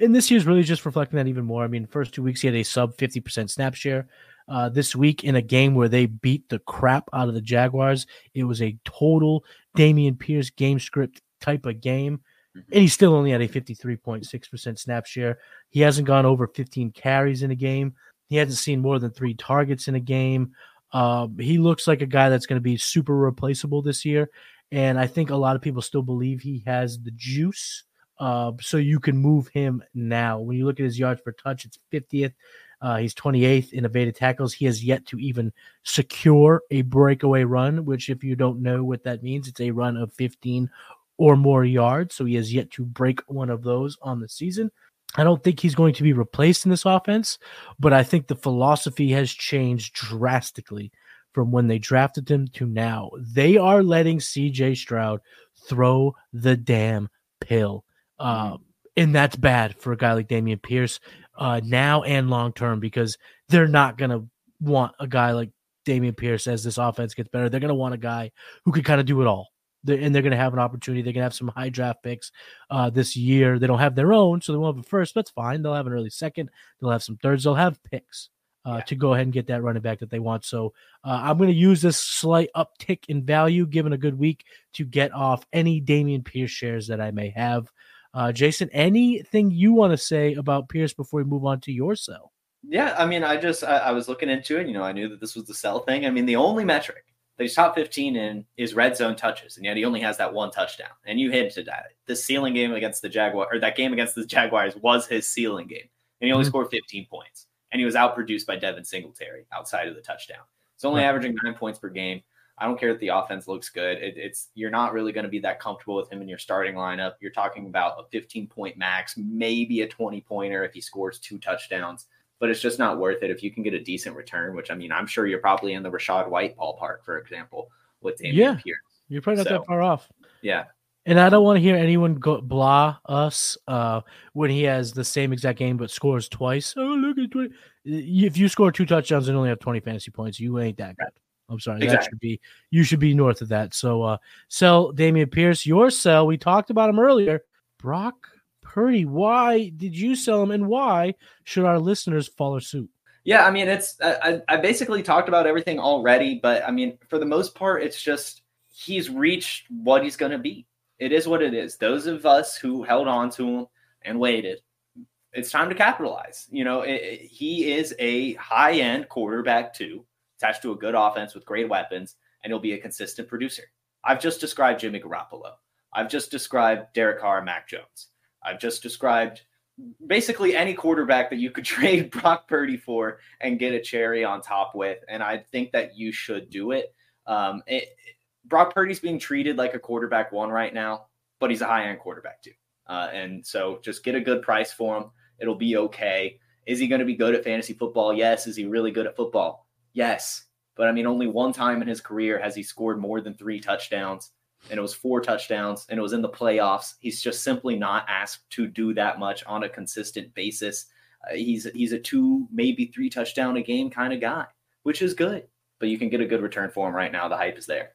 [SPEAKER 2] and this year's really just reflecting that even more. I mean, first two weeks he had a sub 50% snap share. Uh, this week in a game where they beat the crap out of the Jaguars, it was a total Dameon Pierce game script type of game. And he still only had a 53.6% snap share. He hasn't gone over 15 carries in a game. He hasn't seen more than three targets in a game. Uh, he looks like a guy that's going to be super replaceable this year. And I think a lot of people still believe he has the juice. Uh, so you can move him now. When you look at his yards per touch, it's 50th. Uh, he's 28th in evaded tackles. He has yet to even secure a breakaway run, which, if you don't know what that means, it's a run of 15 or more yards. So he has yet to break one of those on the season. I don't think he's going to be replaced in this offense, but I think the philosophy has changed drastically from when they drafted him to now. They are letting CJ Stroud throw the damn pill. Uh, and that's bad for a guy like Dameon Pierce uh, now and long term because they're not going to want a guy like Dameon Pierce as this offense gets better. They're going to want a guy who can kind of do it all. They're, and they're going to have an opportunity. They're going to have some high draft picks uh, this year. They don't have their own, so they won't have a first. That's fine. They'll have an early second. They'll have some thirds. They'll have picks uh,
[SPEAKER 3] Yeah.
[SPEAKER 2] to go ahead and get that running back that they want. So uh, I'm going to use this slight uptick in value, given a good week, to get off any Damian Pierce shares that I may have. Uh, Jason, anything you want to say about Pierce before we move on to your sell?
[SPEAKER 3] Yeah, I mean, I just I, I was looking into it. You know, I knew that this was the sell thing. I mean, the only metric that he's top 15 in is red zone touches, and yet he only has that one touchdown. And you hinted at it. The ceiling game against the Jaguar or that game against the Jaguars was his ceiling game, and he only
[SPEAKER 2] Mhm.
[SPEAKER 3] scored 15 points. And he was outproduced by Devin Singletary outside of the touchdown. He's only
[SPEAKER 2] Right.
[SPEAKER 3] averaging nine points per game. I don't care if the offense looks good. It, it's you're not really going to be that comfortable with him in your starting lineup. You're talking about a 15 point max, maybe a 20 pointer if he scores two touchdowns, but it's just not worth it if you can get a decent return. Which I mean, I'm sure you're probably in the Rachaad White ballpark, for example, with Dameon
[SPEAKER 2] Yeah.
[SPEAKER 3] Pierce.
[SPEAKER 2] You're probably not
[SPEAKER 3] So-
[SPEAKER 2] that far off.
[SPEAKER 3] Yeah,
[SPEAKER 2] And I don't want to hear anyone go blah us uh, when he has the same exact game but scores twice. Oh, look at 20. If you score two touchdowns and only have 20 fantasy points, you ain't that good. I'm sorry. That should be you should be north of that. So uh sell Dameon Pierce, your sell. We talked about him earlier. Brock Purdy. Why did you sell him and why should our listeners follow suit?
[SPEAKER 3] Yeah, I mean, it's I, I basically talked about everything already, but I mean, for the most part, it's just he's reached what he's going to be. It is what it is. Those of us who held on to him and waited, it's time to capitalize. You know, it, it- he is a high end quarterback too, attached to a good offense with great weapons, and he'll be a consistent producer. I've just described Jimmy Garoppolo. I've just described Derek Carr Mac Jones. I've just described basically any quarterback that you could trade Brock Purdy for and get a cherry on top with. And I think that you should do it. Um, it Brock Purdy's being treated like a quarterback one right now, but he's a high end quarterback too. Uh, and so just get a good price for him. It'll be okay. Is he going to be good at fantasy football? Yes. Is he really good at football? Yes. but I mean, only one time in his career has he scored more than three touchdowns, and it was four touchdowns, and it was in the playoffs. He's just simply not asked to do that much on a consistent basis. Uh, he's he's a two, maybe three touchdown a game kind of guy, which is good. But you can get a good return for him right now. The hype is there.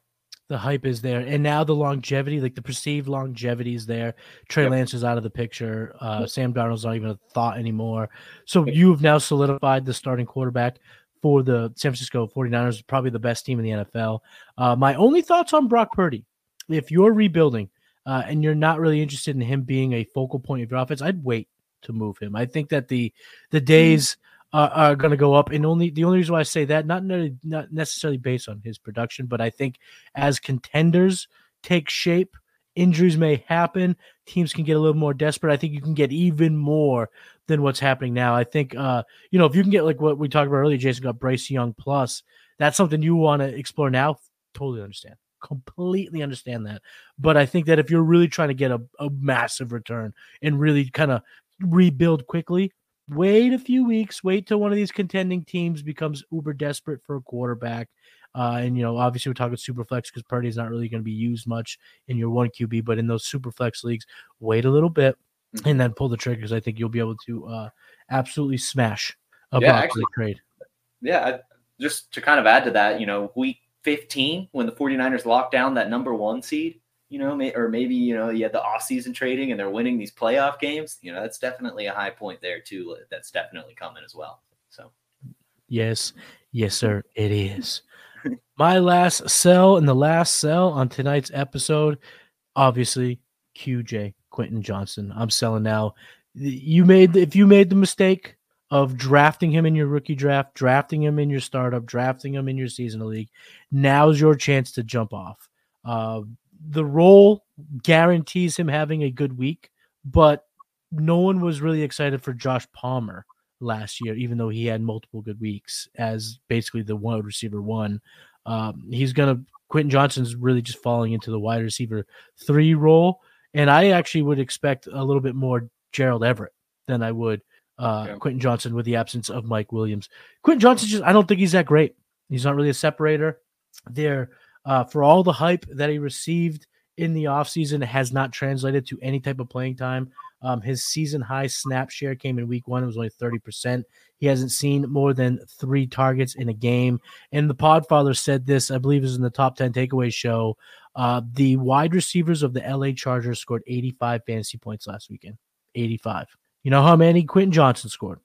[SPEAKER 2] The hype is there, and now the longevity, like the perceived longevity, is there. Trey
[SPEAKER 3] Yep.
[SPEAKER 2] Lance is out of the picture. Uh, Sam Darnold's not even a thought anymore. So you have now solidified the starting quarterback for the San Francisco 49ers, probably the best team in the NFL. Uh, my only thoughts on Brock Purdy, if you're rebuilding uh, and you're not really interested in him being a focal point of your offense, I'd wait to move him. I think that the the days are, are going to go up, and only the only reason why I say that, not ne- not necessarily based on his production, but I think as contenders take shape, injuries may happen. Teams can get a little more desperate. I think you can get even more than what's happening now. I think, uh, you know, if you can get like what we talked about earlier, Jason got Bryce Young plus, that's something you want to explore now. Totally understand. Completely understand that. But I think that if you're really trying to get a, a massive return and really kind of rebuild quickly, wait a few weeks, wait till one of these contending teams becomes uber desperate for a quarterback. Uh, and you know, obviously, we're talking super flex because Purdy is not really going to be used much in your one QB, but in those super flex leagues, wait a little bit and then pull the triggers. I think you'll be able to uh, absolutely smash a
[SPEAKER 3] Yeah, actually-
[SPEAKER 2] trade.
[SPEAKER 3] Yeah, I- just to kind of add to that, you know, week 15 when the 49ers locked down that number one seed, you know, may, or maybe, you know, you had the off-season trading and they're winning these playoff games, you know, that's definitely a high point there too. That's definitely coming as well. So
[SPEAKER 2] Yes, yes, sir, it is. My last sell and the last sell on tonight's episode, obviously, QJ Quentin Johnston. I'm selling now. You made if you made the mistake of drafting him in your rookie draft, drafting him in your startup, drafting him in your seasonal league, now's your chance to jump off. Uh, the role guarantees him having a good week, but no one was really excited for Josh Palmer last year, even though he had multiple good weeks as basically the wide receiver one. Um, he's gonna Quentin Johnston's really just falling into the wide receiver three role, and I actually would expect a little bit more Gerald Everett than I would uh,
[SPEAKER 3] Yeah.
[SPEAKER 2] Quentin Johnston with the absence of Mike Williams. Quentin Johnston just I don't think he's that great. He's not really a separator. There, uh, for all the hype that he received in the offseason, has not translated to any type of playing time. Um, his season high snap share came in week one. It was only 30%. He hasn't seen more than three targets in a game. And the Podfather said this, I believe, is in the top 10 takeaway show. Uh, the wide receivers of the LA Chargers scored 85 fantasy points last weekend. 85. You know how many Quentin Johnston scored?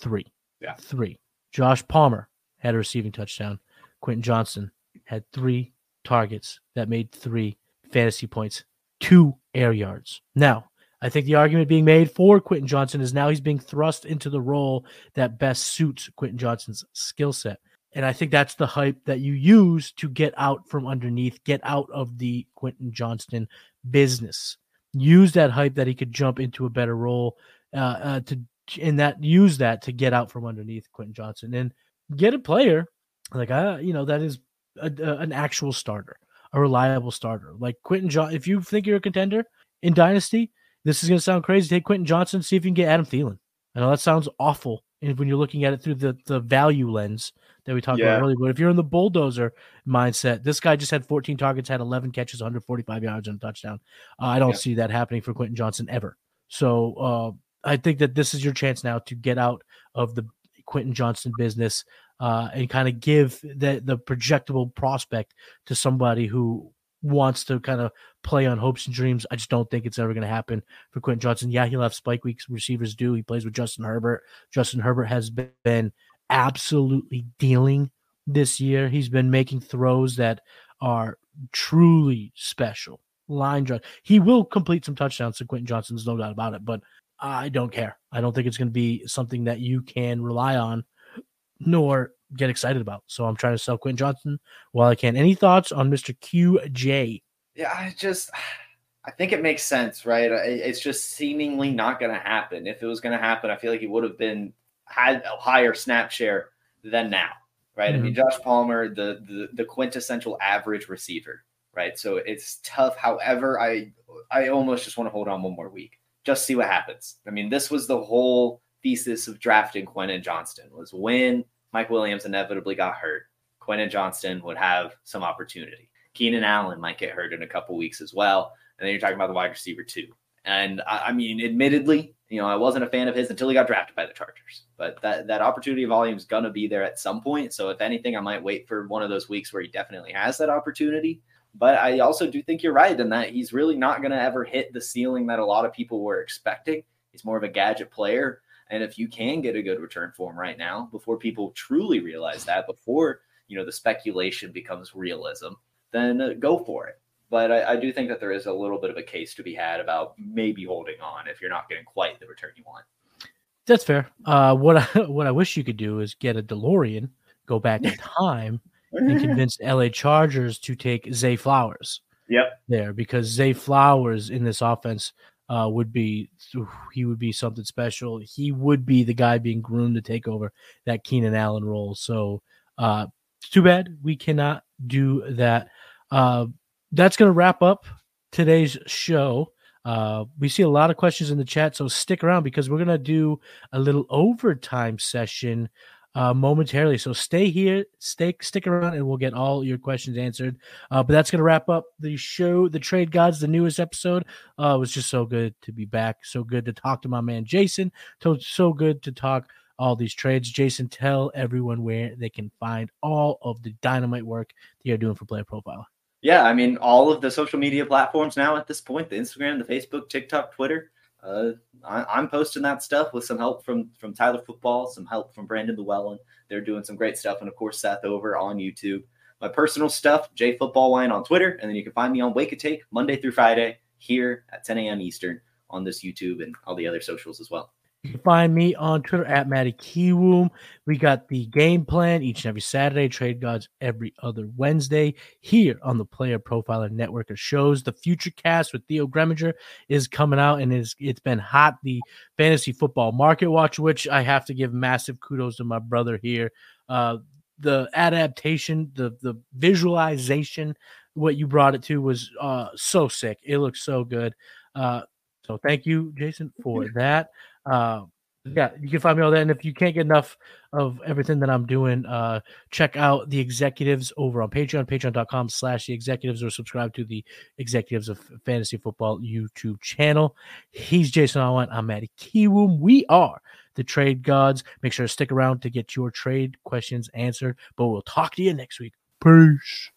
[SPEAKER 2] Three.
[SPEAKER 3] Yeah.
[SPEAKER 2] Three. Josh Palmer had a receiving touchdown. Quentin Johnston had three targets that made three fantasy points, two air yards. Now, I think the argument being made for Quentin Johnston is now he's being thrust into the role that best suits Quentin Johnston's skill set. And I think that's the hype that you use to get out from underneath, get out of the Quentin Johnston business. Use that hype that he could jump into a better role uh, uh, to and that use that to get out from underneath Quentin Johnston and get a player like uh, you know that is a, a- an actual starter, a reliable starter like Quentin John. If you think you're a contender in Dynasty, this is going to sound crazy. Take Quentin Johnston, see if you can get Adam Thielen. I know that sounds awful, and when you're looking at it through the the value lens that we talked
[SPEAKER 3] Yeah.
[SPEAKER 2] about earlier, but if you're in the bulldozer mindset, this guy just had 14 targets, had 11 catches, 145 yards, and a touchdown. Uh, I don't
[SPEAKER 3] Yeah.
[SPEAKER 2] see that happening for Quentin Johnston ever. So uh, I think that this is your chance now to get out of the Quentin Johnston business uh, and kind of give the the projectable prospect to somebody who wants to kind of play on hopes and dreams. I just don't think it's ever going to happen for Quentin Johnston. Yeah, he'll have spike weeks. Receivers do. He plays with Justin Herbert. Justin Herbert has been absolutely dealing this year. He's been making throws that are truly special. Line drive. He will complete some touchdowns to Quentin Johnston. There's no doubt about it. But I don't care. I don't think it's going to be something that you can rely on nor get excited about. So I'm trying to sell Quentin Johnston while I can. Any thoughts on Mr. QJ?
[SPEAKER 3] Yeah, I just I think it makes sense, right? It's just seemingly not going to happen. If it was going to happen, I feel like he would have been had a higher snap share than now, right? I mean, mm-hmm. Josh Palmer, the, the the quintessential average receiver, right? So it's tough. However, I I almost just want to hold on one more week, just see what happens. I mean, this was the whole thesis of drafting Quentin Johnston was when Mike Williams inevitably got hurt. Quentin Johnston would have some opportunity. Keenan Allen might get hurt in a couple weeks as well. And then you're talking about the wide receiver too. And I, I mean, admittedly, you know, I wasn't a fan of his until he got drafted by the Chargers. But that that opportunity volume is gonna be there at some point. So if anything, I might wait for one of those weeks where he definitely has that opportunity. But I also do think you're right in that he's really not going to ever hit the ceiling that a lot of people were expecting. He's more of a gadget player. And if you can get a good return for him right now, before people truly realize that, before you know the speculation becomes realism, then uh, go for it. But I, I, do think that there is a little bit of a case to be had about maybe holding on if you're not getting quite the return you want.
[SPEAKER 2] That's fair. Uh, what I, what I wish you could do is get a DeLorean, go back in time, and convince LA Chargers to take Zay Flowers.
[SPEAKER 3] Yep.
[SPEAKER 2] There because Zay Flowers in this offense uh, would be he would be something special. He would be the guy being groomed to take over that Keenan Allen role. So uh, too bad we cannot do that. Uh, that's going to wrap up today's show. Uh, we see a lot of questions in the chat, so stick around because we're going to do a little overtime session uh, momentarily. So stay here, stay stick around, and we'll get all your questions answered. Uh, but that's gonna wrap up the show, the Trade Gods, the newest episode. Uh, it was just so good to be back. So good to talk to my man Jason. So so good to talk all these trades. Jason, tell everyone where they can find all of the dynamite work that you're doing for Player Profile.
[SPEAKER 3] Yeah, I mean all of the social media platforms now at this point: the Instagram, the Facebook, TikTok, Twitter uh, I, am posting that stuff with some help from from Tyler Football, some help from Brandon Llewellyn. They're doing some great stuff, and of course Seth over on YouTube. My personal stuff, J Football Wine on Twitter, and then you can find me on Wake and Take Monday through Friday here at 10 a.m. Eastern on this YouTube and all the other socials as well.
[SPEAKER 2] You can find me on Twitter at Matty Kiwoom. We got the game plan each and every Saturday, Trade Gods every other Wednesday here on the Player Profiler Network of shows. The Future Cast with Theo Greminger is coming out and is it's been hot. The Fantasy Football Market Watch, which I have to give massive kudos to my brother here. Uh, the adaptation, the the visualization, what you brought it to was uh, so sick. It looks so good. Uh, so thank you, Jason, for that. Uh, yeah, you can find me all that. And if you can't get enough of everything that I'm doing, uh, check out the executives over on Patreon, patreon.com slash the executives, or subscribe to the executives of fantasy football YouTube channel. He's Jason Allwine. I'm Matty Kiwoom. We are the trade gods. Make sure to stick around to get your trade questions answered. But we'll talk to you next week. Peace.